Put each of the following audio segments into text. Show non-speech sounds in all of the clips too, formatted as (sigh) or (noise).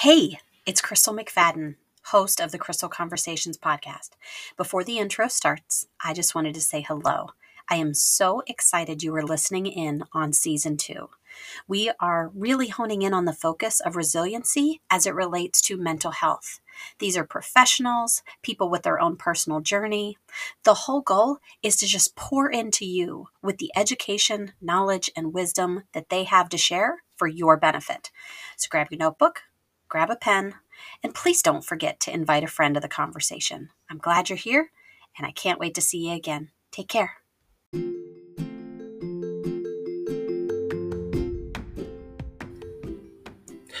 Hey, it's Crystal McFadden, host of the Crystal Conversations podcast. Before the intro starts, I just wanted to say hello. I am so excited you are listening in on season two. We are really honing in on the focus of resiliency as it relates to mental health. These are professionals, people with their own personal journey. The whole goal is to just pour into you with the education, knowledge, and wisdom that they have to share for your benefit. So grab your notebook, grab a pen, and please don't forget to invite a friend to the conversation. I'm glad you're here, and I can't wait to see you again. Take care.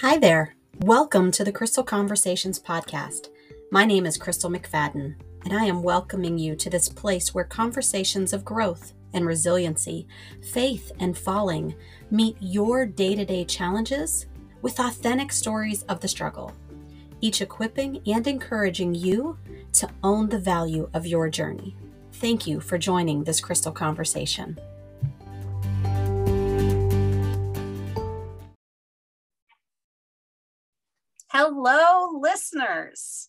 Hi there. Welcome to the Crystal Conversations podcast. My name is Crystal McFadden, and I am welcoming you to this place where conversations of growth and resiliency, faith and falling meet your day to day challenges with authentic stories of the struggle, each equipping and encouraging you to own the value of your journey. Thank you for joining this crystal conversation. Hello, listeners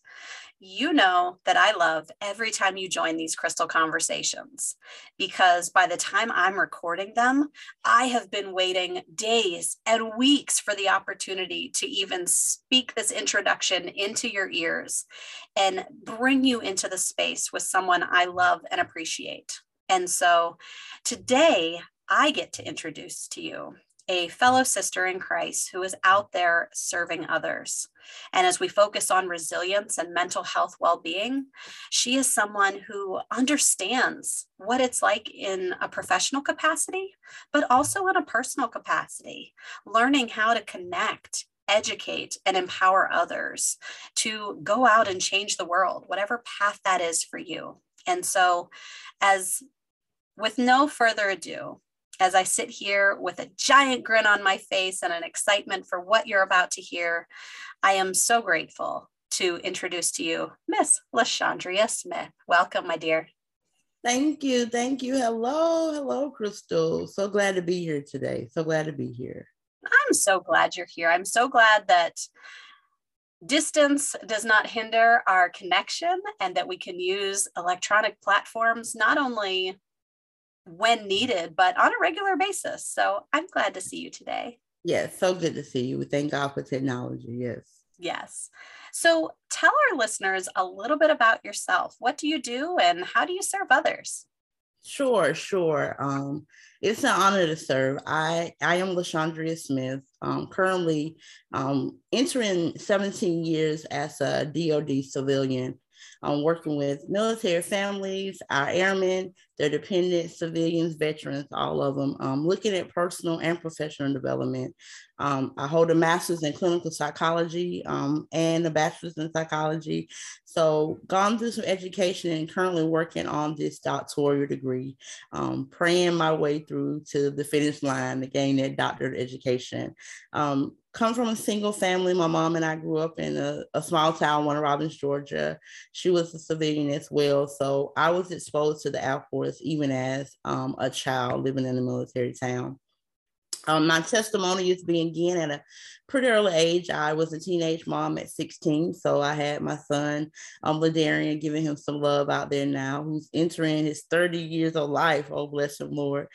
you know that I love every time you join these crystal conversations because by the time I'm recording them, I have been waiting days and weeks for the opportunity to even speak this introduction into your ears and bring you into the space with someone I love and appreciate. And so today, I get to introduce to you a fellow sister in Christ who is out there serving others. And as we focus on resilience and mental health well being, she is someone who understands what it's like in a professional capacity, but also in a personal capacity, learning how to connect educate and empower others to go out and change the world, whatever path that is for you. And so, as with no further ado, as I sit here with a giant grin on my face and an excitement for what you're about to hear, I am so grateful to introduce to you Miss LaShondria Smith. Welcome, my dear. Thank you. Thank you. Hello. Hello, Crystal. So glad to be here today. So glad to be here. I'm so glad you're here. I'm so glad that distance does not hinder our connection and that we can use electronic platforms not only when needed, but on a regular basis. So I'm glad to see you today. Yes, so good to see you. Thank God for technology. Yes. Yes. So tell our listeners a little bit about yourself. What do you do and how do you serve others? Sure, sure. Um, it's an honor to serve. I, I am LaShondria Smith, um, currently um, entering 17 years as a DOD civilian um, working with military families, our airmen, their dependents, civilians, veterans, all of them, um, looking at personal and professional development. Um, I hold a master's in clinical psychology um, and a bachelor's in psychology. So, gone through some education and currently working on this doctoral degree, um, praying my way through to the finish line to gain that doctorate education. Um, come from a single family. My mom and I grew up in a, a small town, Warner Robins, Georgia. She was a civilian as well. So I was exposed to the Air Force even as um, a child living in a military town. Um, my testimony is being again at a pretty early age. I was a teenage mom at 16, so I had my son, um, Ladarian, giving him some love out there now, who's entering his 30 years of life. Oh, bless him, Lord.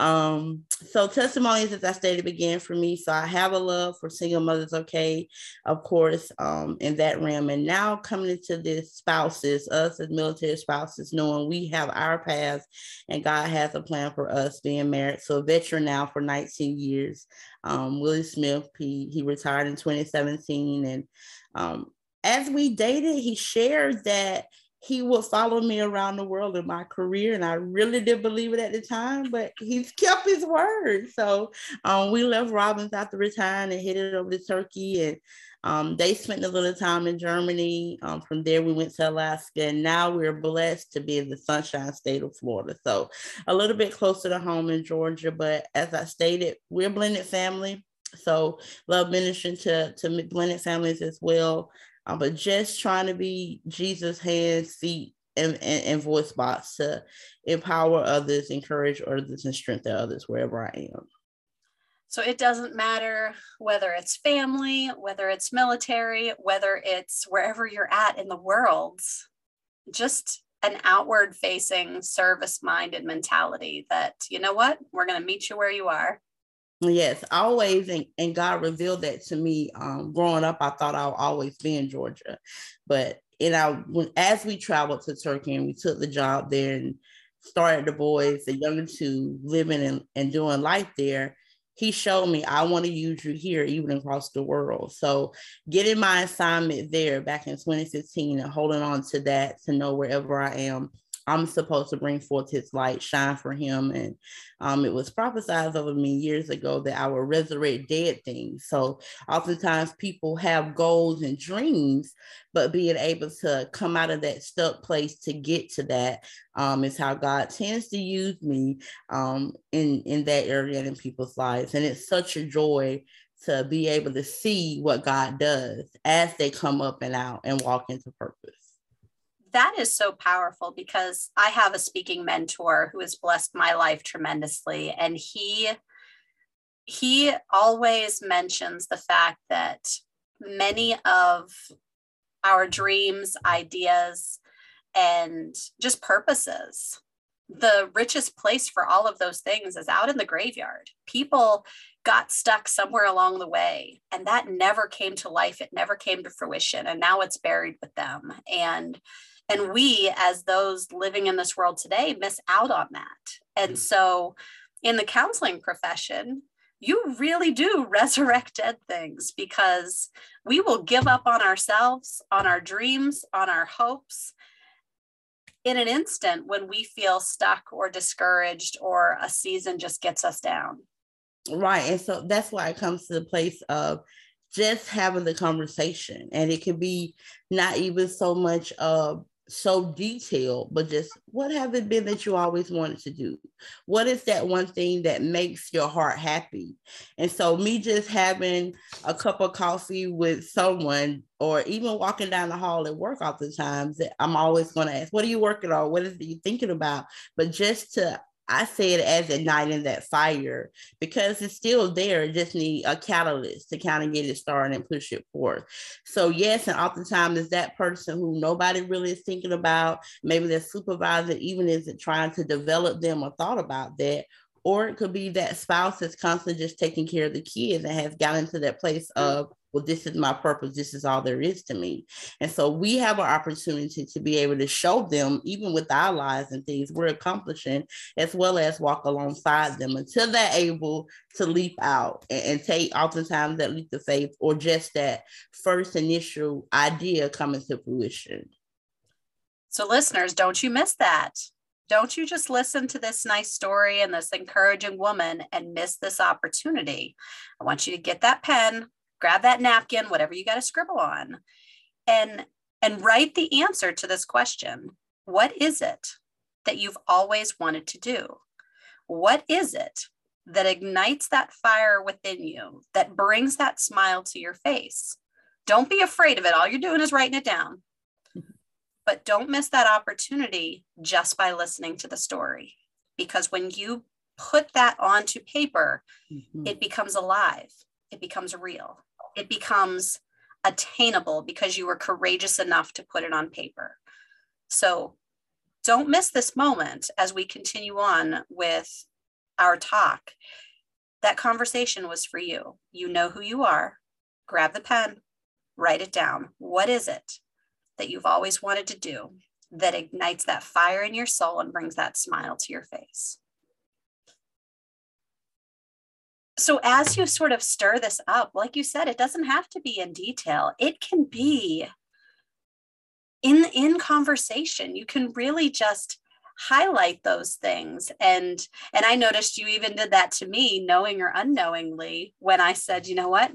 Um, so testimonies, as I stated, began for me. So I have a love for single mothers, okay, of course, um, in that realm. And now coming into this spouses, us as military spouses, knowing we have our paths and God has a plan for us being married. So a veteran now for 19 years. Um, Willie Smith, he, he retired in 2017. And um, as we dated, he shared that he would follow me around the world in my career. And I really didn't believe it at the time, but he's (laughs) kept his word. So um, we left Robins after retiring and headed over to Turkey. And um, they spent a little time in Germany. Um, from there, we went to Alaska. And now we're blessed to be in the sunshine state of Florida. So a little bit closer to home in Georgia. But as I stated, we're blended family. So love ministering to, to blended families as well um, but just trying to be Jesus' hands, feet, and, and, and, voice box to empower others, encourage others, and strengthen others wherever I am. So it doesn't matter whether it's family, whether it's military, whether it's wherever you're at in the world, just an outward facing service minded mentality that, you know what, we're going to meet you where you are. Yes, always. And, and God revealed that to me. Um, growing up, I thought I'll always be in Georgia. But you know, when as we traveled to Turkey and we took the job there and started the boys, the younger two living and, and doing life there, he showed me I want to use you here, even across the world. So getting my assignment there back in 2015 and holding on to that to know wherever I am I'm supposed to bring forth his light, shine for him. And um, it was prophesied over me years ago that I will resurrect dead things. So oftentimes people have goals and dreams, but being able to come out of that stuck place to get to that um, is how God tends to use me um, in, in that area and in people's lives. And it's such a joy to be able to see what God does as they come up and out and walk into purpose that is so powerful because I have a speaking mentor who has blessed my life tremendously. And he he always mentions the fact that many of our dreams, ideas, and just purposes, the richest place for all of those things is out in the graveyard. People got stuck somewhere along the way, and that never came to life. It never came to fruition. And now it's buried with them. And and we, as those living in this world today, miss out on that. And so, in the counseling profession, you really do (laughs) resurrect dead things because we will give up on ourselves, on our dreams, on our hopes in an instant when we feel stuck or discouraged or a season just gets us down. Right. And so that's why it comes to the place of just having the conversation. And it could be not even so much of so detailed, but just what have it been that you always wanted to do? What is that one thing that makes your heart happy? And so, me just having a cup of coffee with someone, or even walking down the hall at work oftentimes, I'm always going to ask, What are you working on? What is it you thinking about? But just to I say it as igniting that fire because it's still there. It just need a catalyst to kind of get it started and push it forth. So yes, and oftentimes is that person who nobody really is thinking about. Maybe their supervisor even isn't trying to develop them or thought about that. Or it could be that spouse is constantly just taking care of the kids and has gotten to that place mm. of well, this is my purpose. This is all there is to me. And so we have an opportunity to be able to show them, even with our lives and things we're accomplishing, as well as walk alongside them until they're able to leap out and, and take oftentimes that leap of faith or just that first initial idea coming to fruition. So, listeners, don't you miss that. Don't you just listen to this nice story and this encouraging woman and miss this opportunity. I want you to get that pen, grab that napkin, whatever you got to scribble on, and and write the answer to this question. What is it that you've always wanted to do? What is it that ignites that fire within you, that brings that smile to your face? Don't be afraid of it. All you're doing is writing it down. But don't miss that opportunity just by listening to the story. Because when you put that onto paper, mm-hmm. it becomes alive, it becomes real it becomes attainable because you were courageous enough to put it on paper. So don't miss this moment as we continue on with our talk. That conversation was for you. You know who you are. Grab the pen, write it down. What is it that you've always wanted to do that ignites that fire in your soul and brings that smile to your face? so as you sort of stir this up like you said it doesn't have to be in detail. It can be in in conversation. You can really just highlight those things. And and i noticed you even did that to me knowing or unknowingly when i said you know what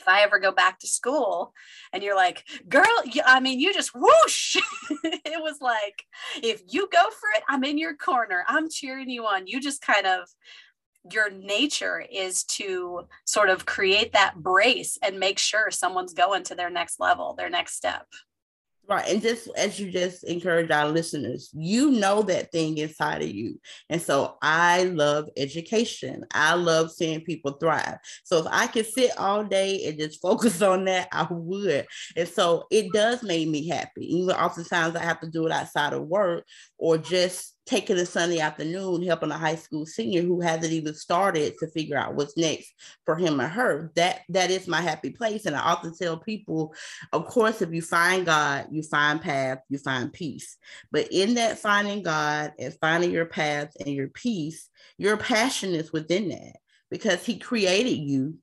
if I ever go back to school and you're like, girl, I mean, you just whoosh. (laughs) it was like, if you go for it, I'm in your corner. I'm cheering you on. You just kind of your nature is to sort of create that brace and make sure someone's going to their next level, their next step. Right. And just as you just encourage our listeners, you know that thing inside of you. And so I love education. I love seeing people thrive. So if I could sit all day and just (laughs) focus on that, I would. And so it does make me happy. Even oftentimes I have to do it outside of work or just taking a Sunday afternoon helping a high school senior who hasn't even started to figure out what's next for him or her. That that is my happy place. And I often tell people, of course, if you find God, you find path, you find peace. But in that finding God and finding your path and your peace, your passion is within that because He created you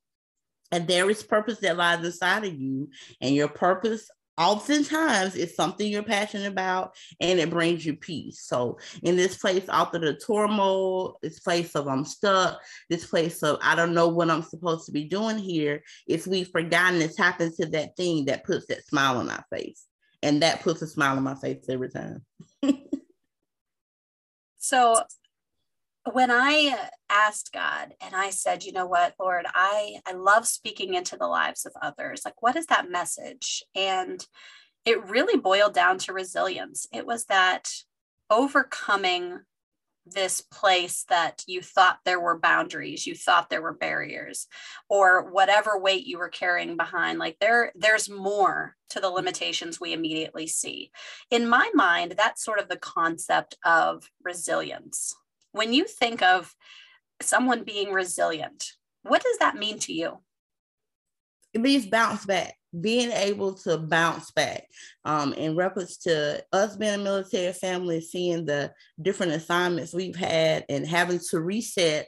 and there is purpose that lies inside of you and your purpose oftentimes it's something you're passionate about and it brings you peace. So in this place, after the turmoil, this place of I'm stuck, this place of I don't know what I'm supposed to be doing here, if we've forgotten to tap to that thing that puts that smile on our face. And that puts a smile on my face every time. (laughs) so when I asked God and I said, you know what, Lord, I, I love speaking into the lives of others. Like, what is that message? And it really boiled down to resilience. It was that overcoming this place that you thought there were boundaries you thought there were barriers or whatever weight you were carrying behind like there there's more to the limitations we immediately see in my mind that's sort of the concept of resilience when you think of someone being resilient, what does that mean to you? It means bounce back, being able to bounce back. Um, in reference to us being a military family, seeing the different assignments we've had and having to reset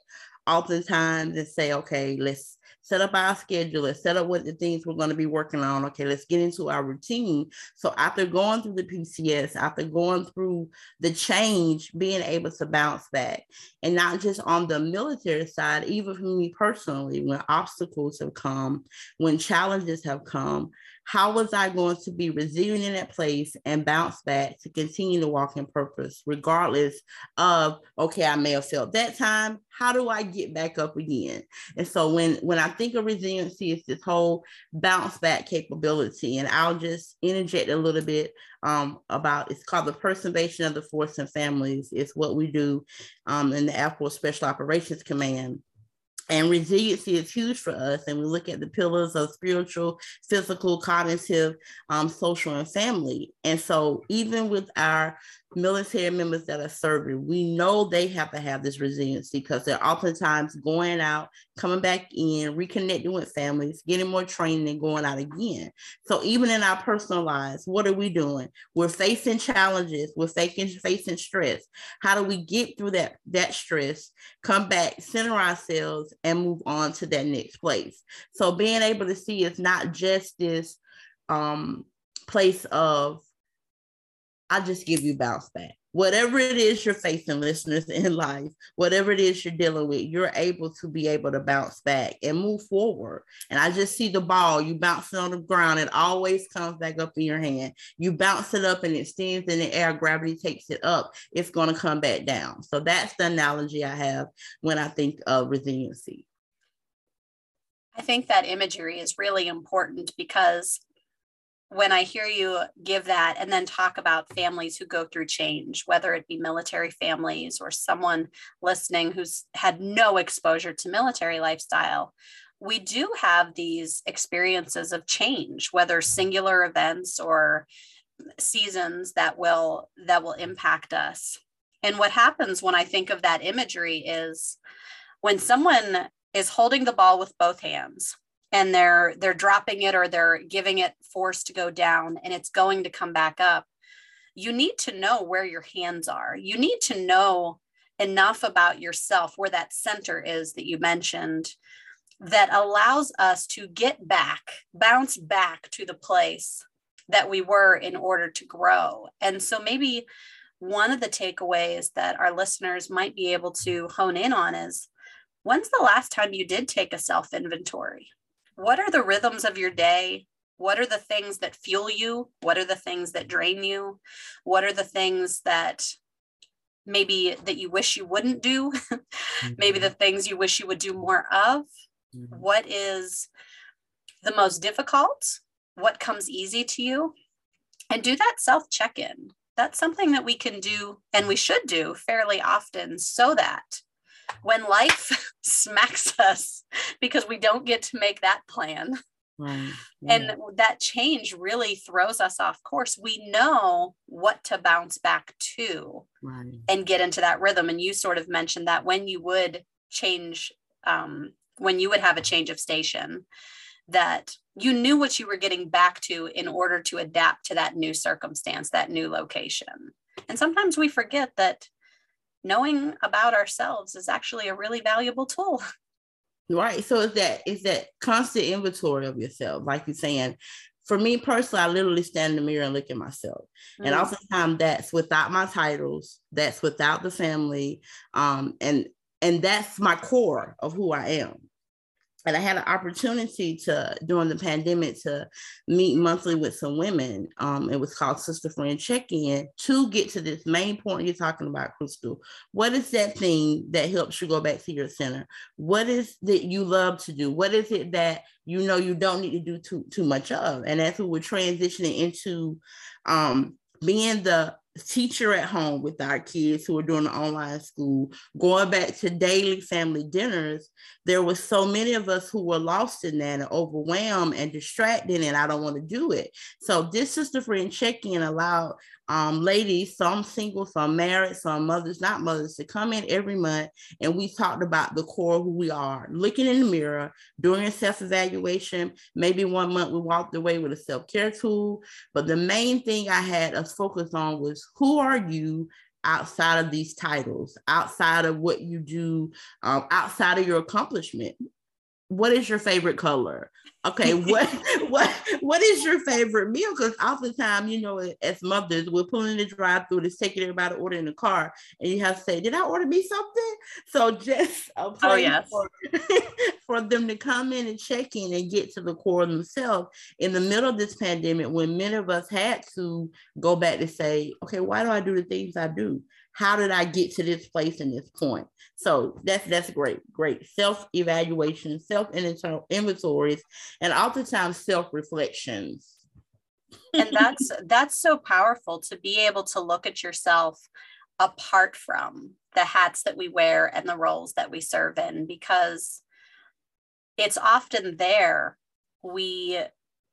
oftentimes and say, okay, let's set up our schedule, let's set up what the things we're going to be working on. Okay, let's get into our routine. So after going through the PCS, after going through the change, being able to bounce back. And not just on the military side, even for me personally, when obstacles have come, when challenges have come, how was I going to be resilient in that place and bounce back to continue to walk in purpose, regardless of, okay, I may have felt that time. How do I get back up again? And so when, when I think of resiliency, it's this whole bounce back capability. And I'll just interject a little bit um, about it's called the preservation of the force and families. It's what we do um, in the Air Force Special Operations Command and resiliency is huge for us. And we look at the pillars of spiritual, physical, cognitive, um, social, and family. And so, even with our military members that are serving, we know they have to have this resiliency because they're oftentimes going out, coming back in, reconnecting with families, getting more training, and going out again. So even in our personal lives, what are we doing? We're facing challenges, we're facing facing stress. How do we get through that that stress, come back, center ourselves, and move on to that next place? So being able to see it's not just this um place of I just give you bounce back. Whatever it is you're facing, listeners (laughs) in life, whatever it is you're dealing with, you're able to be able to bounce back and move forward. And I just see the ball, you bounce it on the ground, it always comes back up in your hand. You bounce it up and it stands in the air, gravity takes it up, it's going to come back down. So that's the analogy I have when I think of resiliency. I think that imagery is really important because when I hear you give that and then talk about families who go through change, whether it be military families or someone listening who's had no exposure to military lifestyle, we do have these experiences of change, whether singular events or seasons that will that will impact us. And what happens when I think of that imagery is when someone is holding the ball with both hands and they're they're dropping it or they're giving it force to go down and it's going to come back up you need to know where your hands are. You need to know enough about yourself where that center is that you mentioned that allows us to get back bounce back to the place that we were in order to grow. And so maybe one of the takeaways that our listeners might be able to hone in on is when's the last time you did take a self inventory what are the rhythms of your day? What are the things that fuel you? What are the things that drain you? What are the things that maybe that you wish you wouldn't do? (laughs) mm-hmm. maybe the things you wish you would do more of? Mm-hmm. What is the most difficult? What comes easy to you? and do that self check in. That's something that we can do and we should do fairly often so that when life (laughs) smacks us because we don't get to make that plan, Right. Yeah. And that change really throws us off course. We know what to bounce back to right. and get into that rhythm. And you sort of mentioned that when you would change, um, when you would have a change of station, that you knew what you were getting back to in order to adapt to that new circumstance, that new location. And sometimes we forget that knowing about ourselves is actually a really valuable tool. (laughs) Right. So it's that it's that constant inventory of yourself, like you're saying. For me personally, I literally stand in the mirror and look at myself. Mm-hmm. And mm. oftentimes that's without my titles, that's without the family. Um, and and that's my core of who I am and I had an opportunity to during the pandemic to meet monthly with some women. Um, it was called Sister Friend Check-in to get to this main point you're talking about, Crystal. What is that thing that helps you go back to your center? What is that you love to do? What is it that you know you don't need to do too too much of? And as we were transitioning into um, being the teacher at home with our kids who are doing the online school, going back to daily family dinners, there was so many of us who were lost in that and overwhelmed and distracted, and I don't want to do it. So this is the friend check-in allowed um, ladies, some single, some married, some mothers, not mothers, to come in every month and we talked about the core of who we are, looking in the mirror, doing a self evaluation. Maybe one month we walked away with a self care tool. But the main thing I had us focus on was who are you outside of these titles, outside of what you do, um, outside of your accomplishment? What is your favorite color? okay (laughs) what what what is your favorite meal because oftentimes you know as mothers we're pulling the drive through it's taking everybody order in the car and you have to say did i order me something so (laughs) just a oh, yes. for, (laughs) for them to come in and check in and get to the core of themselves in the middle of this pandemic when many of us had to go back to say okay why do i do the things i do how did I get to this place and this point? So that's that's great, great self evaluation, self internal inventories, and oftentimes self reflections. and that's (laughs) that's so powerful to be able to look at yourself apart from the hats that we wear and the roles that we serve in because it's often there we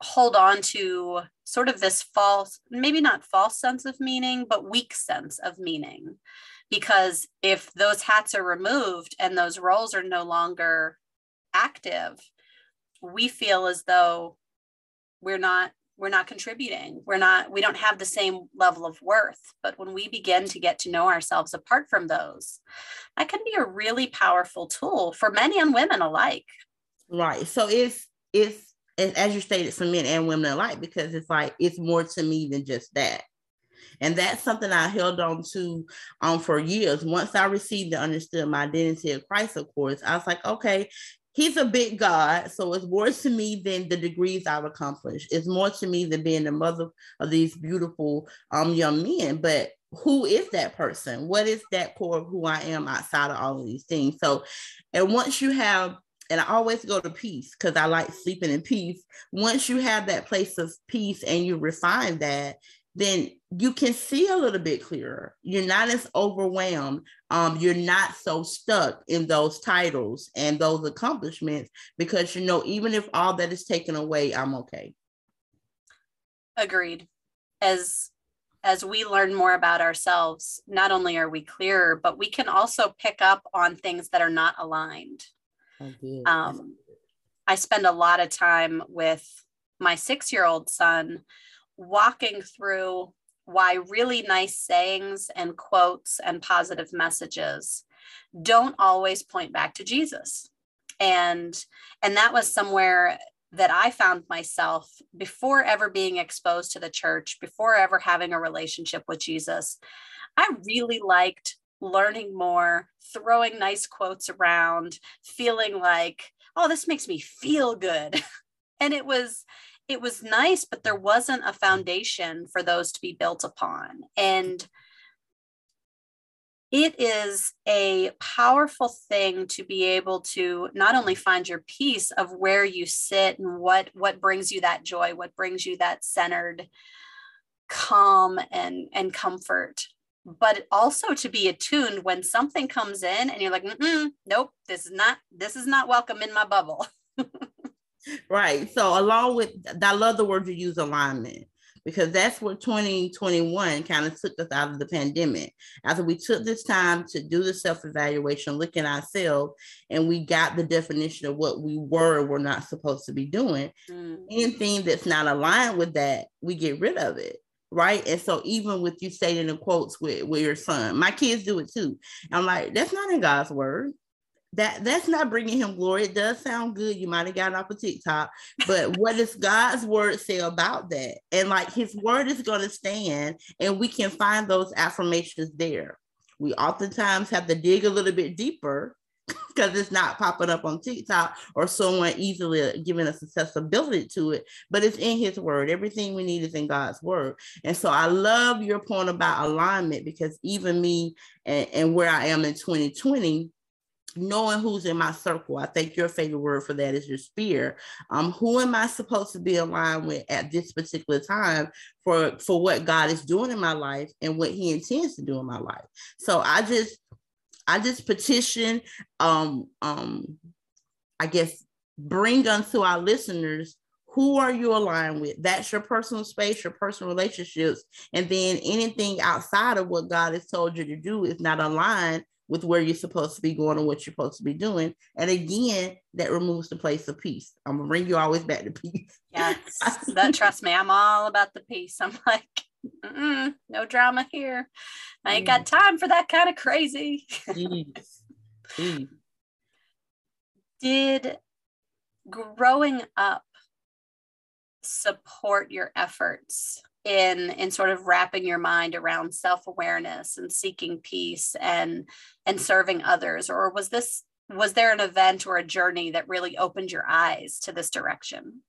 hold on to sort of this false, maybe not false sense of meaning, but weak sense of meaning. Because if those hats are removed and those roles are no longer active, we feel as though we're not we're not contributing. We're not we don't have the same level of worth. But when we begin to get to know ourselves apart from those that can be a really powerful tool for men and women alike. Right. So it's it's as you stated, for men and women alike, because it's like it's more to me than just that. And that's something I held on to um, for years. Once I received and understood my identity of Christ, of course, I was like, okay, he's a big God. So it's more to me than the degrees I've accomplished. It's more to me than being the mother of these beautiful um, young men. But who is that person? What is that core of who I am outside of all of these things? So, and once you have and I always go to peace because I like sleeping in peace. Once you have that place of peace and you refine that, then you can see a little bit clearer. You're not as overwhelmed. Um, you're not so stuck in those titles and those accomplishments because you know, even if all that is taken away, I'm okay. Agreed. As as we learn more about ourselves, not only are we clearer, but we can also pick up on things that are not aligned um, I spend a lot of time with my six year old son walking through why really nice sayings and quotes and positive messages don't always point back to Jesus. And and that was somewhere that I found myself before ever being exposed to the church, before ever having a relationship with Jesus. I really liked learning more, throwing nice quotes around, feeling like, oh, this makes me feel good. (laughs) and it was it was nice, but there wasn't a foundation for those to be built upon. And it is a powerful thing to be able to not only find your peace of where you sit and what what brings you that joy what brings you that centered calm and and comfort but also to be attuned when something comes in and you're like nope this is not this is not welcome in my bubble (laughs) right so along with i love the word you use alignment because that's what 2021 kind of took us out of the pandemic. After we took this time to do the self evaluation, look at ourselves, and we got the definition of what we were were not supposed to be doing, mm. anything that's not aligned with that, we get rid of it right? And so even with you stating the quotes with, with your son, my kids do it too. I'm like, that's not in God's word that that's not bringing him glory. It does sound good. You might have gotten off of TikTok, but what does God's word say about that? And like his word is going to stand, and we can find those affirmations there. We oftentimes have to dig a little bit deeper because it's not popping up on TikTok or someone easily giving us accessibility to it, but it's in his word. Everything we need is in God's word. And so I love your point about alignment because even me and, and where I am in 2020, knowing who's in my circle. I think your favorite word for that is your sphere. Um, who am I supposed to be aligned with at this particular time for for what God is doing in my life and what He intends to do in my life? So I just I just petition um um I guess bring unto our listeners who are you aligned with? That's your personal space, your personal relationships. And then anything outside of what God has told you to do is not aligned with where you're supposed to be going and what you're supposed to be doing. And again, that removes the place of peace. I'm gonna bring you always back to peace. Yes, (laughs) that trust me, I'm all about the peace. I'm like, no drama here. I ain't got mm. time for that kind of crazy. Jeez. Jeez. Did growing up support your efforts in in sort of wrapping your mind around self-awareness and seeking peace and and serving others or was this was there an event or a journey that really opened your eyes to this direction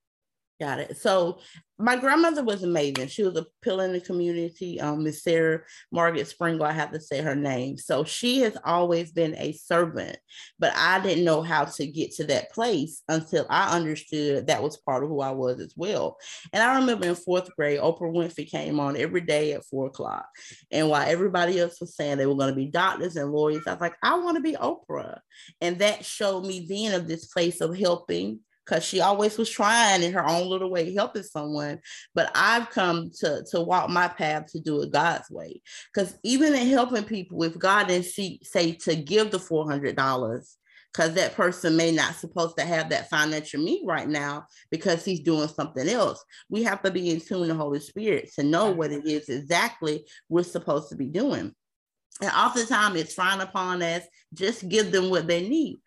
Got it. So my grandmother was amazing. She was a pillar in the community. Um, Miss Sarah Margaret Springle, I have to say her name. So she has always been a servant, but I didn't know how to get to that place until I understood that was part of who I was as well. And I remember in fourth grade, Oprah Winfrey came on every day at four o'clock. And while everybody else was saying they were going to be doctors and lawyers, I was like, I want to be Oprah. And that showed me then of this place of helping because she always was trying in her own little way helping someone. But i've come to to walk my path to do it god's way. Because even in helping people if god didn't see, say to give the $400 because that person may not supposed to have that financial need right now because he's doing something else. We have to be in tune with the holy spirit to know what it is exactly we're supposed to be doing. And oftentimes it's frowned upon as just give them what they need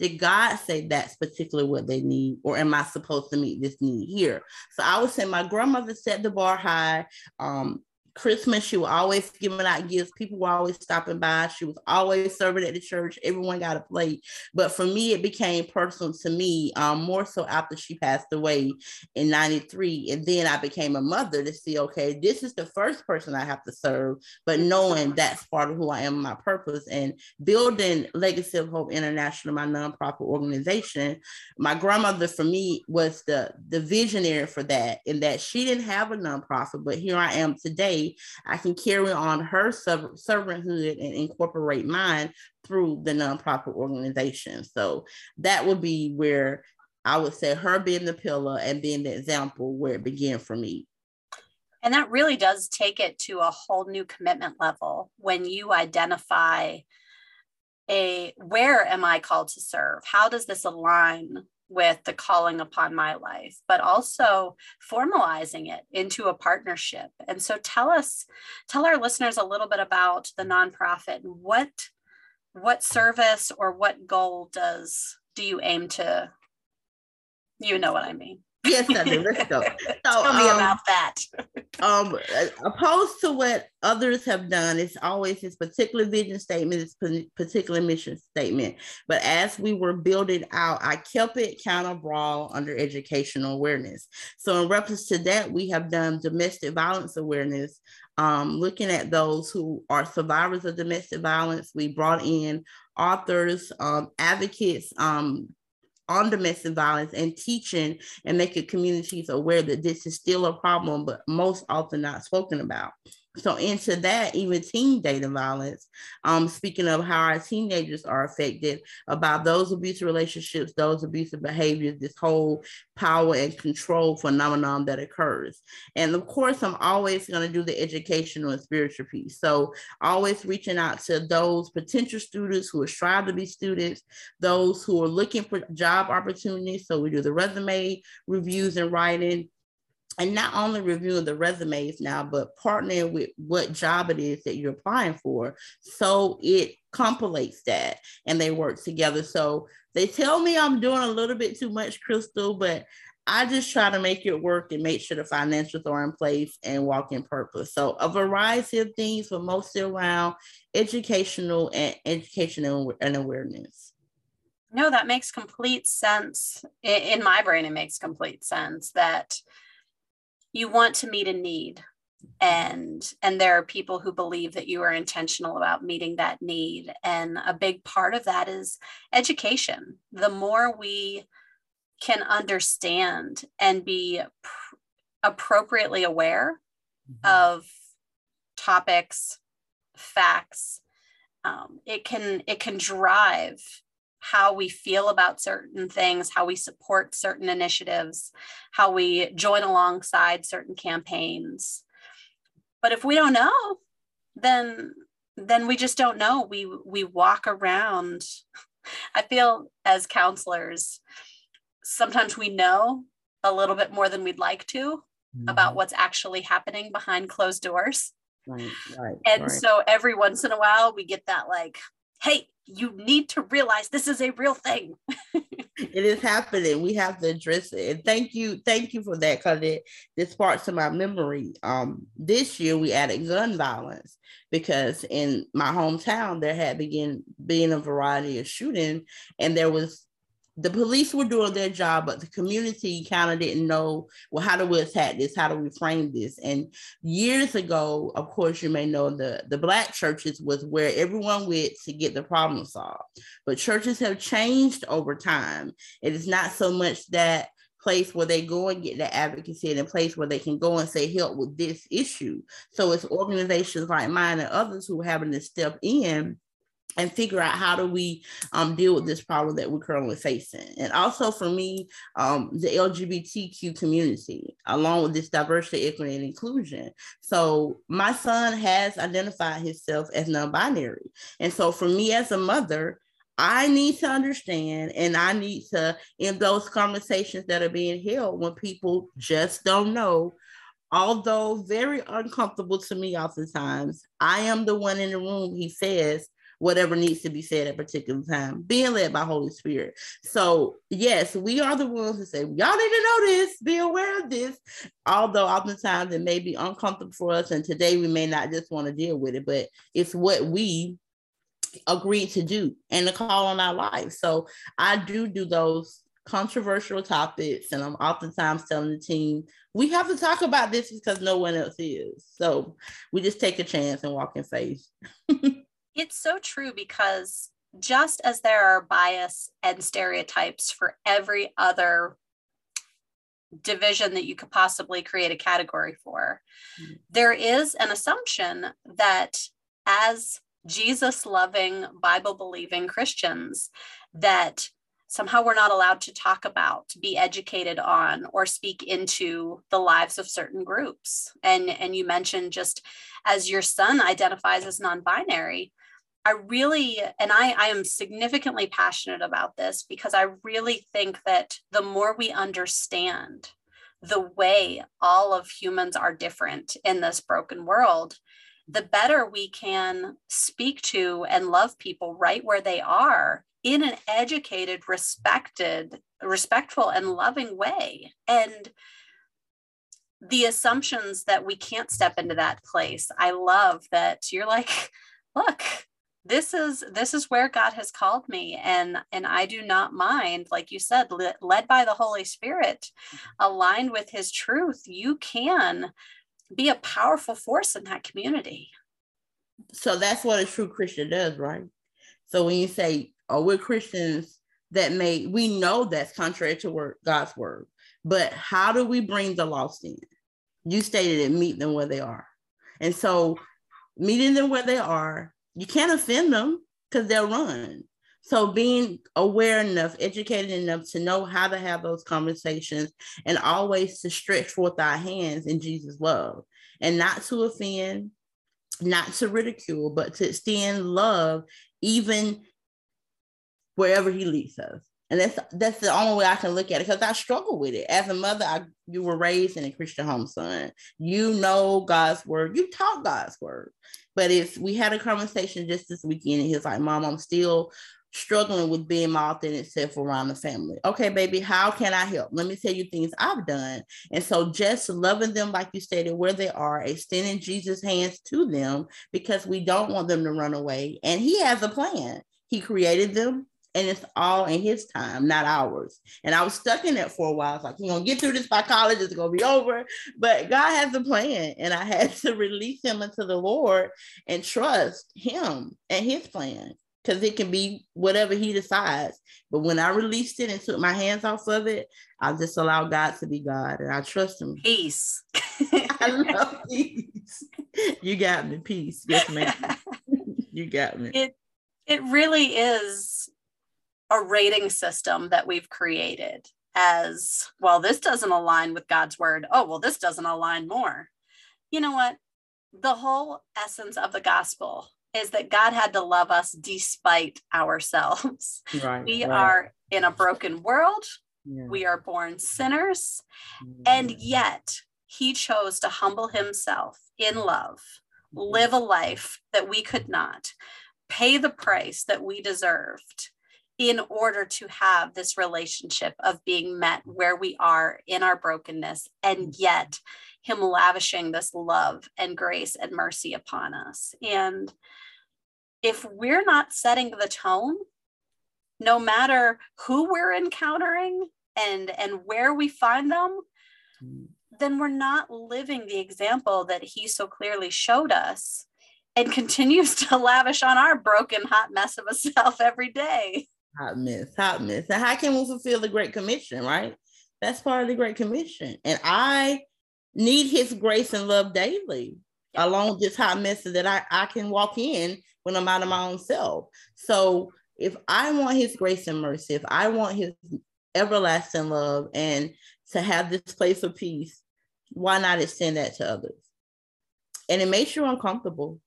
did God say that's particularly what they need, or am I supposed to meet this need here? So I would say my grandmother set the bar high. Um, Christmas, she was always giving out gifts. People were always stopping by. She was always serving at the church. Everyone got a plate. But for me, it became personal to me um, more so after she passed away in 93. And then I became a mother to see, okay, this is the first person I have to serve, but knowing that's part of who I am, my purpose, and building Legacy of Hope International, my nonprofit organization. My grandmother, for me, was the, the visionary for that, in that she didn't have a nonprofit, but here I am today I can carry on her servanthood and incorporate mine through the nonprofit organization. So that would be where I would say her being the pillar and being the example where it began for me. And that really does take it to a whole new commitment level when you identify a where am I called to serve? How does this align with the calling upon my life, but also formalizing it into a partnership. And so tell us, tell our listeners a little bit about the nonprofit and what what service or what goal does do you aim to you know what I mean? Yes, I do. Let's go. (laughs) So, Tell me um, about that. um, opposed to what others have done, it's always this particular vision statement, this particular mission statement. But as we were building out, I kept it kind of broad under educational awareness. So, in reference to that, we have done domestic violence awareness, um, looking at those who are survivors of domestic violence. We brought in authors, um, advocates, um, on domestic violence and teaching and making communities aware that this is still a problem, but most often not spoken about. So into that, even teen dating violence, um, speaking of how our teenagers are affected about those abusive relationships, those abusive behaviors, this whole power and control phenomenon that occurs. And of course, I'm always going to do the educational and spiritual piece. So always reaching out to those potential students who are striving to be students, those who are looking for job opportunities. So we do the resume reviews and writing and not only reviewing the resumes now, but partnering with what job it is that you're applying for. So it compilates that and they work together. So they tell me I'm doing a little bit too much, Crystal, but I just try to make it work and make sure the financials are in place and walk in purpose. So a variety of things, but mostly around educational and educational and awareness. No, that makes complete sense. In my brain, it makes complete sense that you want to meet a need. And and there are people who believe that you are intentional about meeting that need. And a big part of that is education. The more we can understand and be pr- appropriately aware mm-hmm. of topics facts um, it can it can drive how we feel about certain things, how we support certain initiatives, how we join alongside certain campaigns. But if we don't know, then then we just don't know. We we walk around. (laughs) I feel as counselors, sometimes we know a little bit more than we'd like to mm-hmm. about what's actually happening behind closed doors. Right, right, and right. so every once in a while we get that like, hey, you need to realize this is a real thing. (laughs) it is happening. We have to address it. And thank you, thank you for that because it this sparks to my memory. Um, this year we added gun violence because in my hometown there had begun being a variety of shooting, and there was the police were doing their job, but the community kind of didn't know, well, how do we attack this? How do we frame this? And years ago, of course, you may know the, the Black churches was where everyone went to get the problem solved. But churches have changed over time. It is not so much that place where they go and get the advocacy and a place where they can go and say help with this issue. So it's organizations like mine and others who are having to step in and figure out how do we um, deal with this problem that we're currently facing. And also for me, um, the LGBTQ community, along with this diversity, equity, and inclusion. So my son has identified himself as non-binary. And so for me as a mother, I need to understand and I need to, in those conversations that are being held when people just don't know, although very uncomfortable to me oftentimes, I am the one in the room, he says, whatever needs to be said at a particular time, being led by Holy Spirit. So, yes, we are the ones who say, Y'all need to know this, be aware of this. Although oftentimes it may be uncomfortable for us, and today we may not just want to deal with it, but it's what we agreed to do and the call on our life. So, I do do those controversial topics, and I'm oftentimes telling the team, we have to talk about this because no one else is. So we just take a chance and walk in faith. (laughs) It's so true because just as there are bias and stereotypes for every other division that you could possibly create a category for, mm-hmm. there is an assumption that as Jesus loving, Bible believing Christians, that somehow we're not allowed to talk about, be educated on, or speak into the lives of certain groups. And, and you mentioned just as your son identifies as non binary, I really, and I, I am significantly passionate about this because I really think that the more we understand the way all of humans are different in this broken world, the better we can speak to and love people right where they are in an educated, respected, respectful, and loving way. And the assumptions that we can't step into that place, I love that you're like, look, this is this is where god has called me and and i do not mind like you said led by the holy spirit mm-hmm. aligned with his truth you can be a powerful force in that community so that's what a true christian does right so when you say oh we're christians that may we know that's contrary to word, God's word. But how do we bring the lost in? You stated it, meet them where they are. And so meeting them where they are, you can't offend them because they'll run. So being aware enough, educated enough to know how to have those conversations and always to stretch forth our hands in Jesus' love and not to offend, not to ridicule, but to extend love even wherever he leads us. And that's that's the only way I can look at it because I struggle with it. As a mother, I you were raised in a Christian home, son. You know God's word, you taught God's word. But if we had a conversation just this weekend, and he was like, Mom, I'm still struggling with being my authentic self around the family. Okay, baby, how can I help? Let me tell you things I've done. And so just loving them, like you stated, where they are, extending Jesus' hands to them because we don't want them to run away. And he has a plan. He created them. And it's all in his time, not ours. And I was stuck in that for a while. I was like, you're gonna get through this by college, it's gonna be over. But God has a plan, and I (laughs) had to release him into the Lord and trust him and his plan because it can be whatever he decides. But when I released it and took my hands off of it, I just allow God to be God and I trust him. Peace. (laughs) I love peace. You got me, peace. Yes, ma'am. (laughs) you got me. It it really is a rating system that we've created as well, this doesn't align with God's word. Oh, well, this doesn't align more. You know what? The whole essence of the gospel is that God had to love us despite ourselves. (laughs) Right, we right. are in a broken world. Yeah. We are born sinners. Mm-hmm. And yet, He chose to humble Himself in love, mm-hmm. live a life that we could not, pay the price that we deserved in order to have this relationship of being met where we are in our brokenness and mm-hmm. yet him lavishing this love and grace and mercy upon us and if we're not setting the tone no matter who we're encountering and and where we find them mm. then we're not living the example that he so clearly showed us and (laughs) continues to lavish on our broken hot mess of a self every day hot mess hot mess and how can we fulfill the great commission right that's part of the great commission and i need his grace and love daily along this hot mess that I, I can walk in when I'm out of my own self. So if I want his grace and mercy, if I want his everlasting love and to have this place of peace, why not extend that to others? And it makes you uncomfortable,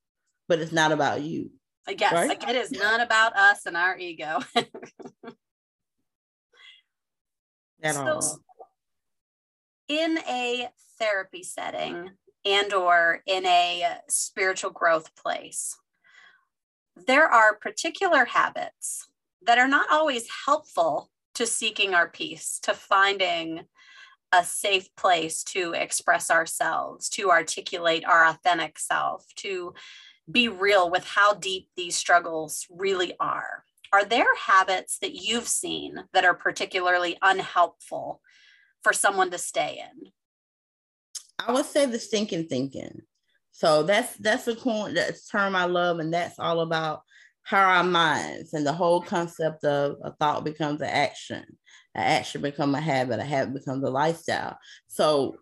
but it's not about you. I guess right? like it is not about us and our ego. (laughs) At so, all. In a therapy setting and or in a spiritual growth place, there are particular habits that are not always helpful to seeking our peace, to finding a safe place to express ourselves, to articulate our authentic self, to be real with how deep these struggles really are. Are there habits that you've seen that are particularly unhelpful for someone to stay in? I would say the stinking thinking. So that's that's a coin that's term I love, and that's all about how our minds and the whole concept of a thought becomes an action, an action becomes a habit, a habit becomes a lifestyle. So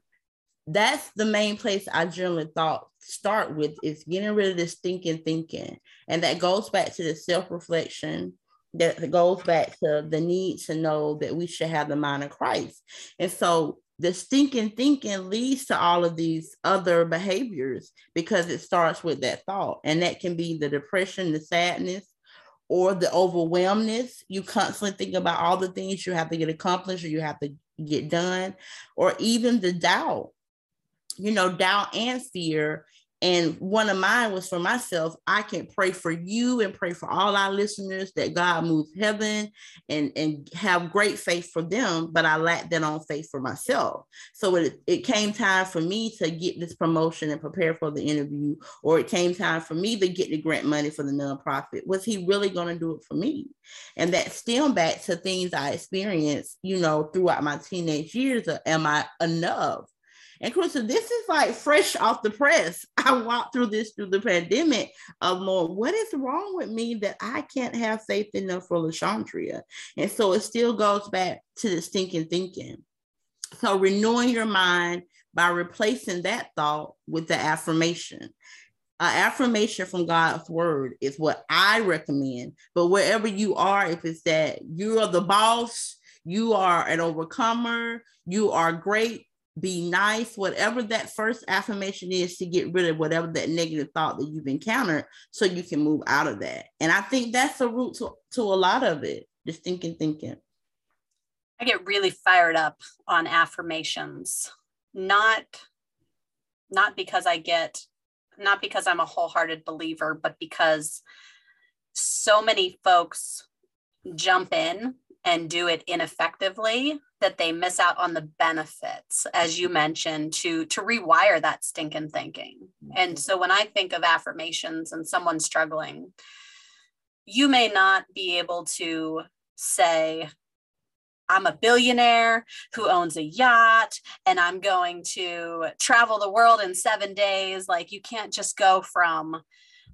that's the main place I generally thought start with is getting rid of this thinking thinking. And that goes back to the self-reflection, that goes back to the need to know that we should have the mind of Christ. And so the stinking thinking leads to all of these other behaviors because it starts with that thought. And that can be the depression, the sadness, or the overwhelmness. You constantly think about all the things you have to get accomplished or you have to get done, or even the doubt. You know, doubt and fear and one of mine was for myself. I can pray for you and pray for all our listeners that God moves heaven and, and have great faith for them, but I lacked that on faith for myself. So it, it came time for me to get this promotion and prepare for the interview, or it came time for me to get the grant money for the nonprofit. Was he really going to do it for me? And that stem back to things I experienced, you know, throughout my teenage years. Am I enough? And Krista, this is like fresh off the press. (laughs) I walked through this through the pandemic of Lord, what is wrong with me that I can't have faith enough for LaShondria? And so it still goes back to the stinking thinking. So renewing your mind by replacing that thought with the affirmation. An affirmation from God's word is what I recommend. But wherever you are, if it's that you are the boss, you are an overcomer, you are great, be nice, whatever that first affirmation is to get rid of whatever that negative thought that you've encountered so you can move out of that. And I think that's the root to, to a lot of it, just thinking, thinking. I get really fired up on affirmations, not not because I get not because I'm a wholehearted believer, but because so many folks jump in and do it ineffectively that they miss out on the benefits as you mentioned to to rewire that stinking thinking and so when i think of affirmations and someone struggling you may not be able to say I'm a billionaire who owns a yacht and I'm going to travel the world in seven days. Like, you can't just go from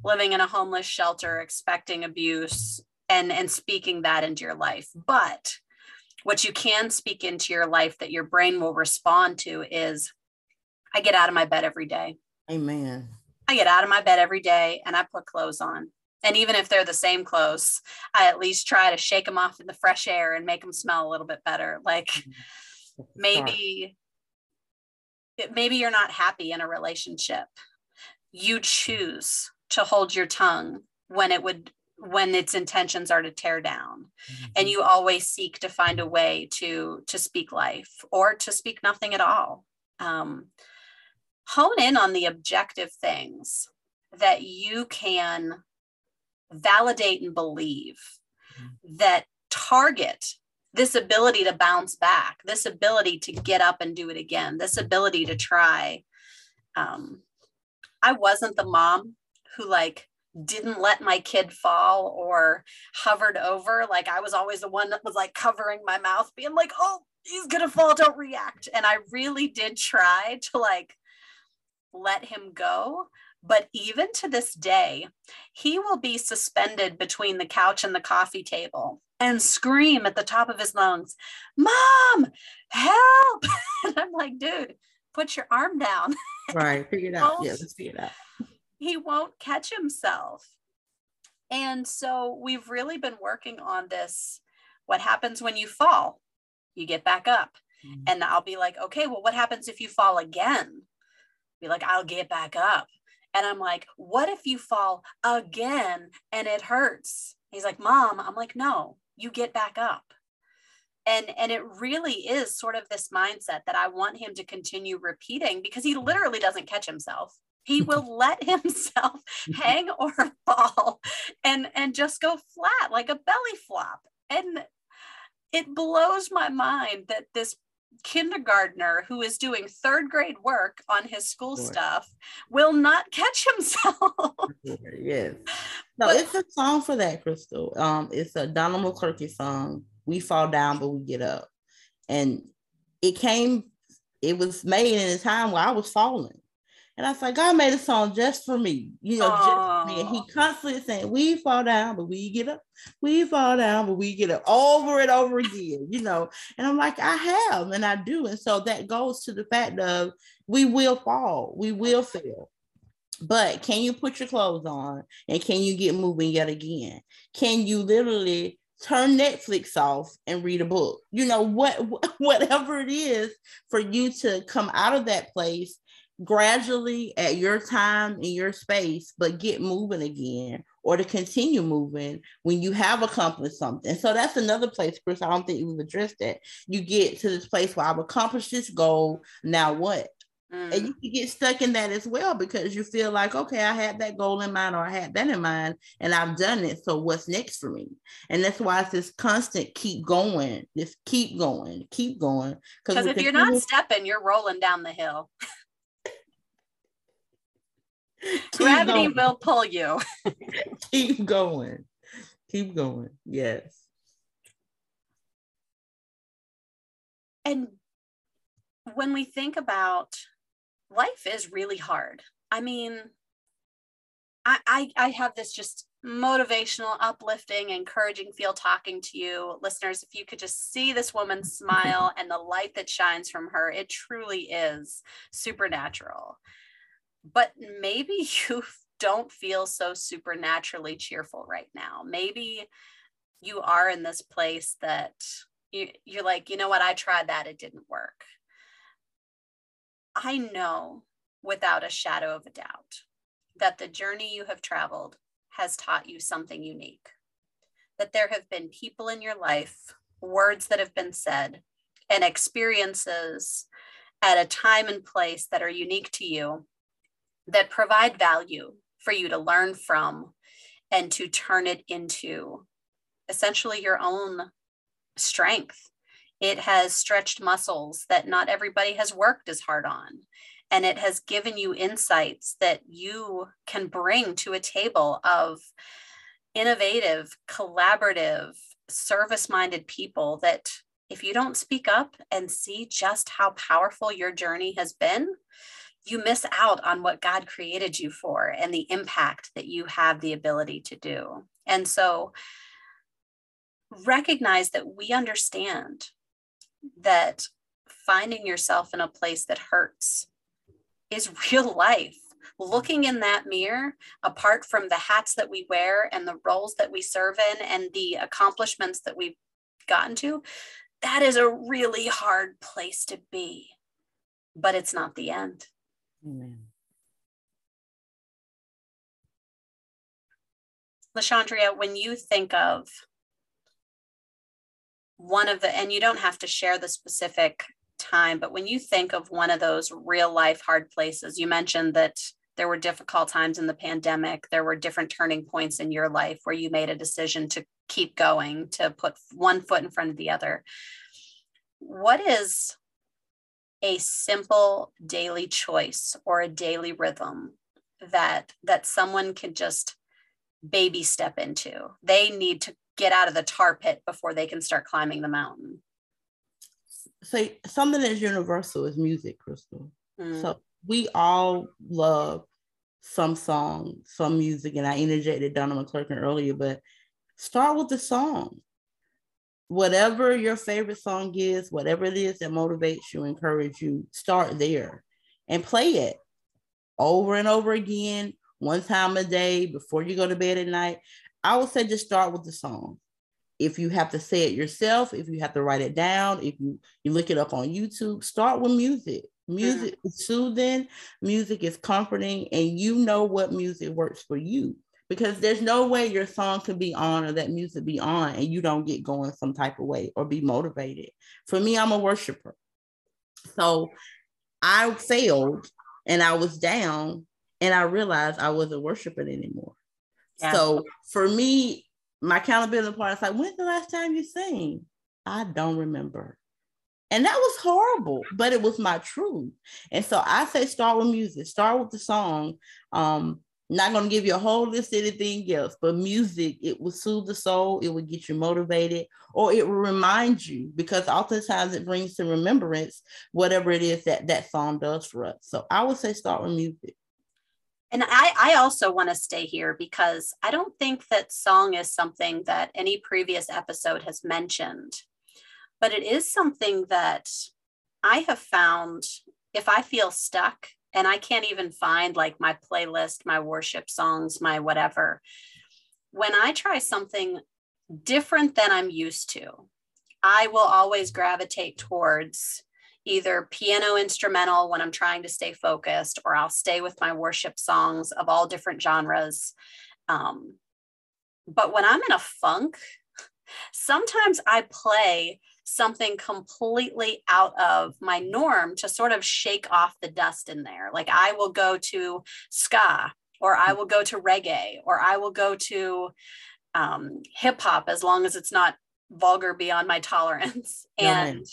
living in a homeless shelter, expecting abuse, and, and speaking that into your life. But what you can speak into your life that your brain will respond to is I get out of my bed every day. Amen. I get out of my bed every day and I put clothes on and even if they're the same clothes i at least try to shake them off in the fresh air and make them smell a little bit better like mm-hmm. maybe maybe you're not happy in a relationship you choose to hold your tongue when it would when its intentions are to tear down mm-hmm. and you always seek to find a way to to speak life or to speak nothing at all um, hone in on the objective things that you can validate and believe mm-hmm. that target this ability to bounce back, this ability to get up and do it again, this ability to try. Um, I wasn't the mom who like didn't let my kid fall or hovered over. Like I was always the one that was like covering my mouth, being like, oh, he's gonna fall, don't react. And I really did try to like let him go. But even to this day, he will be suspended between the couch and the coffee table and scream at the top of his lungs, Mom, help. (laughs) and I'm like, dude, put your arm down. Right. Figure it out. (laughs) Yeah, let's figure it out. He won't catch himself. And so we've really been working on this. What happens when you fall? You get back up. Mm-hmm. And I'll be like, okay, well, what happens if you fall again? Be like, I'll get back up. And I'm like, what if you fall again and it hurts? He's like, Mom, I'm like, no, you get back up. And, and it really is sort of this mindset that I want him to continue repeating because he literally doesn't catch himself. He will let (laughs) himself hang or fall and, and just go flat like a belly flop. And it blows my mind that this kindergartner who is doing third grade work on his school stuff will not catch himself. (laughs) yes. No, but, it's a song for that, Crystal. Um, it's a Donnie McClurkin song. We fall down, but we get up. And it came, it was made in a time where I was falling. And I was like, God made a song just for me, you know, Aww. just for me. And he constantly saying, We fall down, but we get up. We fall down, but we get up over and over again, you know. And I'm like, I have, and I do. And so that goes to the fact of we will fall, we will fail. But can you put your clothes on and can you get moving yet again? Can you literally turn Netflix off and read a book? You know, what (laughs) whatever it is for you to come out of that place gradually at your time in your space, but get moving again or to continue moving when you have accomplished something. So that's another place, Chris. I don't think we've addressed that. You get to this place where I've accomplished this goal. Now what? Mm. And you can get stuck in that as well because you feel like, okay, I had that goal in mind or I had that in mind and I've done it. So what's next for me? And that's why it's this constant keep going, just keep going, keep going. Because if you're not stepping, you're rolling down the hill. (laughs) Gravity will pull you. (laughs) Keep going. Keep going. Yes. And when we think about life is really hard. I mean, I, I, I have this just motivational, uplifting, encouraging feel talking to you. Listeners, if you could just see this woman smile and the light that shines from her, it truly is supernatural. But maybe (laughs) you don't feel so supernaturally cheerful right now. Maybe you are in this place that you, you're like, you know what, I tried that, it didn't work. I know without a shadow of a doubt that the journey you have traveled has taught you something unique. That there have been people in your life, words that have been said, and experiences at a time and place that are unique to you that provide value for you to learn from and to turn it into essentially your own strength. It has stretched muscles that not everybody has worked as hard on and it has given you insights that you can bring to a table of innovative, collaborative, service minded people that if you don't speak up and see just how powerful your journey has been, you miss out on what God created you for and the impact that you have the ability to do. And so recognize that we understand that finding yourself in a place that hurts is (laughs) real life. Looking in that mirror, apart from the hats that we wear and the roles that we serve in and the accomplishments that we've gotten to, that is a really hard place to be. But it's not the end. Amen. LaShondria, when you think of one of the, and you don't have to share the specific time, but when you think of one of those real life hard places, you mentioned that there were difficult times in the pandemic. There were different turning points in your life where you made a decision to keep going, to put one foot in front of the other. What is a simple daily choice or a daily rhythm that that someone can just baby step into? They need to get out of the tar pit before they can start climbing the mountain say something that's universal is music, Crystal. Mm. So we all love some song, some music, and I interjected Donnie McClurkin earlier, but start with the song. Whatever your favorite song is, whatever it is that motivates you, encourage you, start there and play it over and over again, one time a day before you go to bed at night. I would say just start with the song if you have to say it yourself, if you have to write it down, if you you look it up on YouTube, start with music. Music mm-hmm. is soothing, music is comforting, and you know what music works for you. Because there's no way your song could be on or that music be on and you don't get going some type of way or be motivated. For me, I'm a worshiper. So I failed and I was down and I realized I wasn't worshiping anymore. Yeah. So for me, my accountability partner is like, when's the last time you sang? I don't remember. And that was horrible, but it was my truth. And so I say start with music, start with the song. Um, not going to give you a whole list of anything else, but music, it will soothe the soul, it will get you motivated, or it will remind you because oftentimes it brings to remembrance whatever it is that that song does for us. So I would say start with music. And I, I also want to stay here because I don't think that song is something that any previous episode has mentioned, but it is something that I have found if I feel stuck and I can't even find like my playlist, my worship songs, my whatever, when I try something different than I'm used to, I will always gravitate towards either piano instrumental when I'm trying to stay focused, or I'll stay with my worship songs of all different genres. Um, but when I'm in a funk, sometimes I play something completely out of my norm to sort of shake off the dust in there. Like I will go to ska, or I will go to reggae, or I will go to um, hip hop as long as it's not vulgar beyond my tolerance. (laughs) And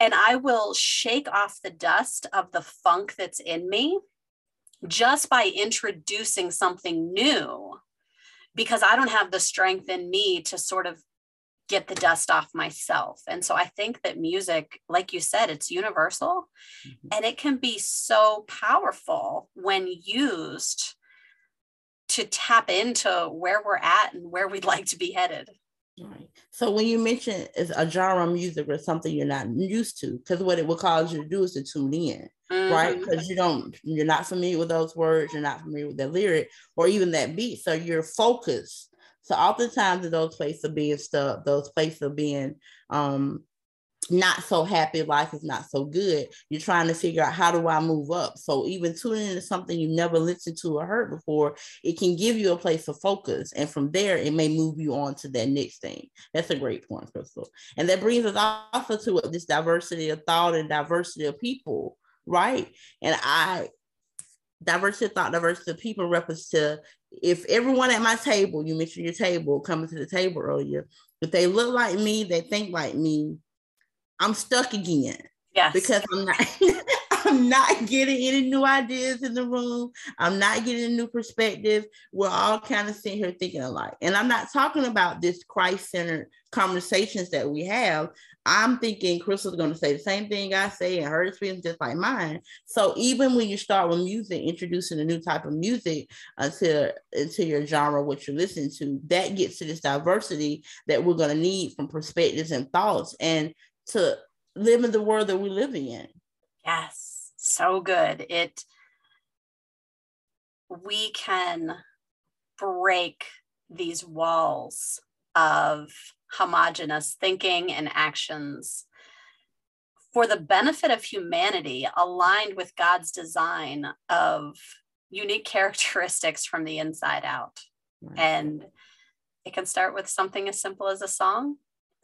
and I will shake off the dust of the funk that's in me just by introducing something new because I don't have the strength in me to sort of get the dust off myself. And so I think that music, like you said, it's universal mm-hmm. and it can be so powerful when used to tap into where we're at and where we'd like to be headed. Right. So when you mention it's a genre of music or something you're not used to, because what it will cause you to do is to tune in, mm-hmm. right? Because you don't, you're not familiar with those words, you're not familiar with that lyric or even that beat. So you're focused. So oftentimes in those places of being stuck, those places of being um not so happy, life is not so good. You're trying to figure out how do I move up. So even tuning into something you never listened to or heard before, it can give you a place of focus. And from there, it may move you on to that next thing. That's a great point, Crystal. And that brings us also to this diversity of thought and diversity of people, right? And I diversity of thought, diversity of people reference to if everyone at my table, you mentioned your table coming to the table earlier, if they look like me, they think like me, I'm stuck again. Yes. Because I'm not (laughs) I'm not getting any new ideas in the room. I'm not getting a new perspective. We're all kind of sitting here thinking alike. And I'm not talking about this Christ-centered conversations that we have. I'm thinking Crystal's going to say the same thing I say, and her experience just like mine. So even when you start with music, introducing a new type of music uh, into, into your genre, what you're listening to, that gets to this diversity that we're going to need from perspectives and thoughts. And to live in the world that we're living in. Yes, so good. It we can break these walls of homogenous thinking and actions for the benefit of humanity aligned with God's design of unique characteristics from the inside out. Right. And it can start with something as simple as a song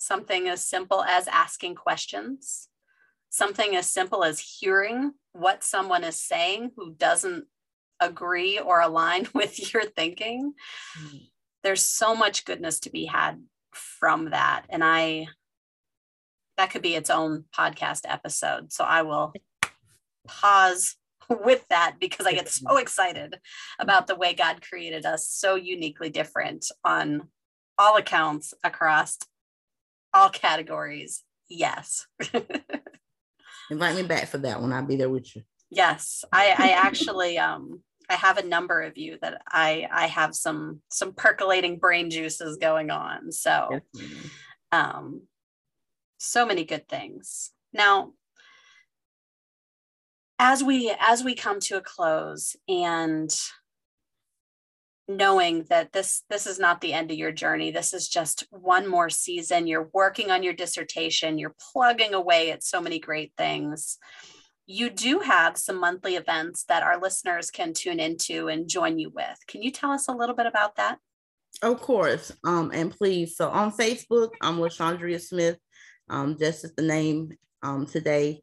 something as simple as asking questions, something as simple as hearing what someone is saying who doesn't agree or align (laughs) with your thinking. Mm-hmm. There's so much goodness to be had from that. And I, that could be its own podcast episode. So I will pause (laughs) with that because I get so (laughs) excited about the way God created us so uniquely different on all accounts across all categories. Yes. (laughs) Invite me back for that one. I'll be there with you. Yes. I, I actually um I have a number of you that I I have some some percolating brain juices going on. So um so many good things. Now as we as we come to a close and knowing that this this is not the end of your journey this is just one more season you're working on your dissertation you're plugging away at so many great things you do have some monthly events that our listeners can tune into and join you with. Can you tell us a little bit about that? Of course um and please so on facebook i'm LaShondria Smith um just as the name um today.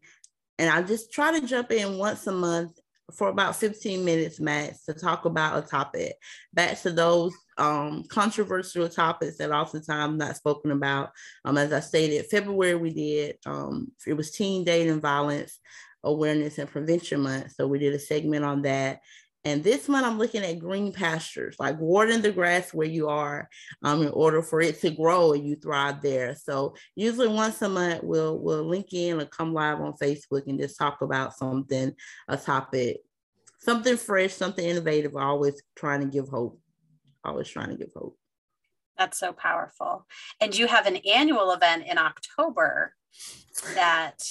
And i just try to jump in once a month for about 15 minutes max to talk about a topic. Back to those um, controversial topics that oftentimes not spoken about. Um, as i stated february we did um, it was teen dating violence awareness and prevention month so we did a segment on that and this month I'm looking at green pastures, like watering the grass where you are um, in order for it to grow and you thrive there. So usually once a month we'll we'll link in or come live on Facebook and just talk about something, a topic, something fresh, something innovative, always trying to give hope. Always trying to give hope. That's so powerful. And you have an annual event in October that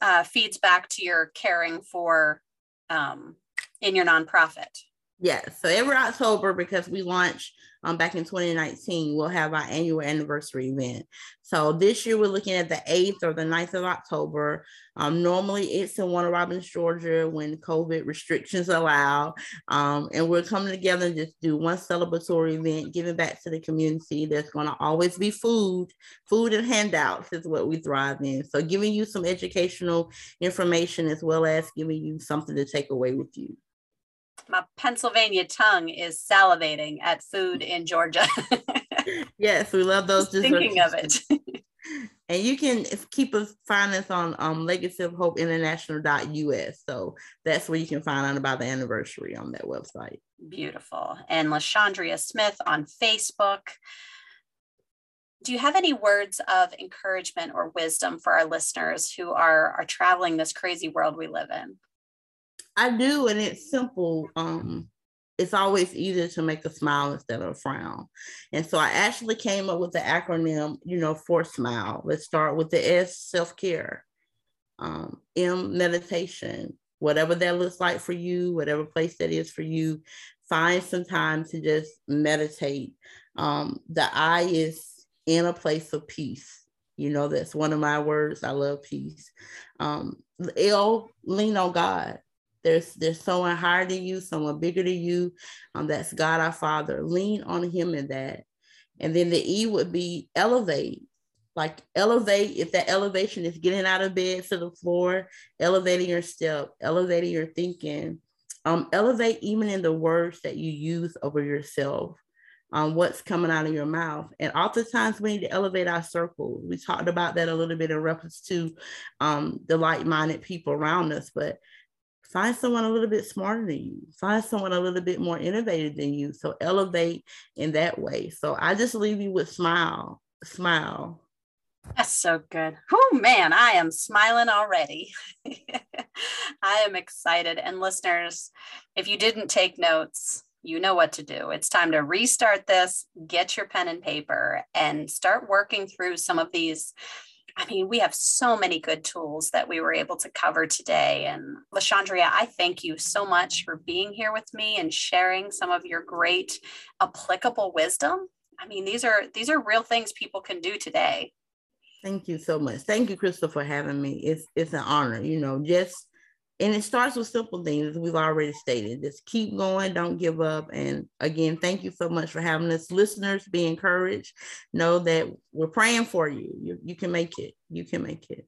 uh, feeds back to your caring for um, in your nonprofit. Yes. So every October, because we launched um, back in 2019, we'll have our annual anniversary event. So this year we're looking at the 8th or the 9th of October. Um, normally it's in Warner Robins, Georgia when COVID restrictions allow. Um, and we're coming together and just do one celebratory event, giving back to the community. There's going to always be food. Food and handouts is what we thrive in. So giving you some educational information as well as giving you something to take away with you my Pennsylvania tongue is salivating at food in Georgia. (laughs) yes, we love those. Just thinking of it. (laughs) and you can keep us find us on um, Legacy of Hope International.us. So that's where you can find out about the anniversary on that website. Beautiful. And LaShondria Smith on Facebook. do you have any words of encouragement or wisdom for our listeners who are, are traveling this crazy world we live in? I do, and it's simple. Um, it's always easier to make a smile instead of a frown. And so I actually came up with the acronym, you know, for smile. Let's start with the S, self-care, um, M, meditation, whatever that looks like for you, whatever place that is for you, find some time to just meditate. Um, the I is in a place of peace. You know, that's one of my words. I love peace. Um, L, lean on God. There's there's someone higher than you, someone bigger than you. Um, that's God our Father. Lean on Him in that. And then the E would be elevate. Like elevate, if that elevation is getting out of bed to the floor, elevating your step, elevating your thinking, um, elevate even in the words that you use over yourself um, what's coming out of your mouth. And oftentimes we need to elevate our circle. We talked about that a little bit in reference to um, the like-minded people around us, but find someone a little bit smarter than you. Find someone a little bit more innovative than you. So elevate in that way. So I just leave you with smile, smile. That's so good. Oh man, I am smiling already. (laughs) I am excited. And listeners, if you didn't take notes, you know what to do. It's time to restart this, get your pen and paper, and start working through some of these. I mean, we have so many good tools that we were able to cover today. And LaShondria, I thank you so much for being here with me and sharing some of your great applicable wisdom. I mean, these are these are real things people can do today. Thank you so much. Thank you, Crystal, for having me. It's it's an honor. You know, just and it starts with simple things we've already stated just keep going don't give up. And again thank you so much for having us. Listeners be encouraged. Know that we're praying for you. You, you can make it. You can make it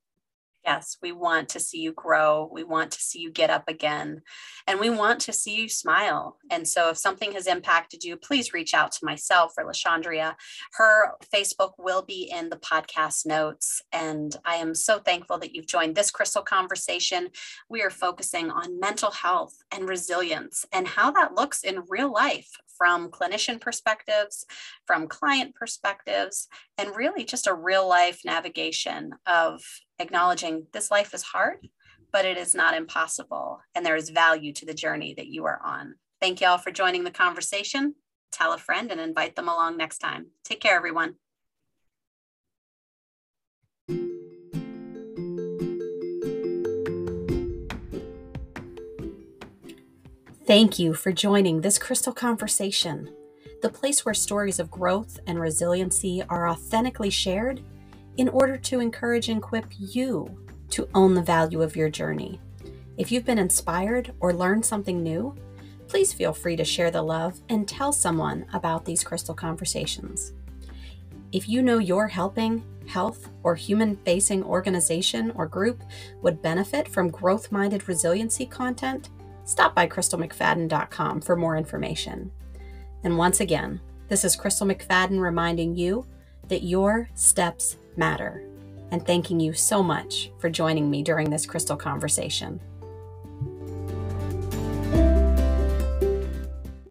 Yes, we want to see you grow. We want to see you get up again. And we want to see you smile. And so, if something has impacted you, please reach out to myself or LaShondria. Her Facebook will be in the podcast notes. And I am so thankful that you've joined this crystal conversation. We are focusing on mental health and resilience and how that looks in real life from clinician perspectives, from client perspectives, and really just a real life navigation of acknowledging this life is hard, but it is not impossible. And there is value to the journey that you are on. Thank you all for joining the conversation. Tell a friend and invite them along next time. Take care, everyone. Thank you for joining this Crystal Conversation, the place where stories of growth and resiliency are authentically shared in order to encourage and equip you to own the value of your journey. If you've been inspired or learned something new, please feel free to share the love and tell someone about these crystal conversations. If you know your helping, health, or human facing organization or group would benefit from growth minded resiliency content, stop by crystalmcfadden.com for more information. And once again, this is Crystal McFadden reminding you that your steps matter, and thanking you so much for joining me during this crystal conversation.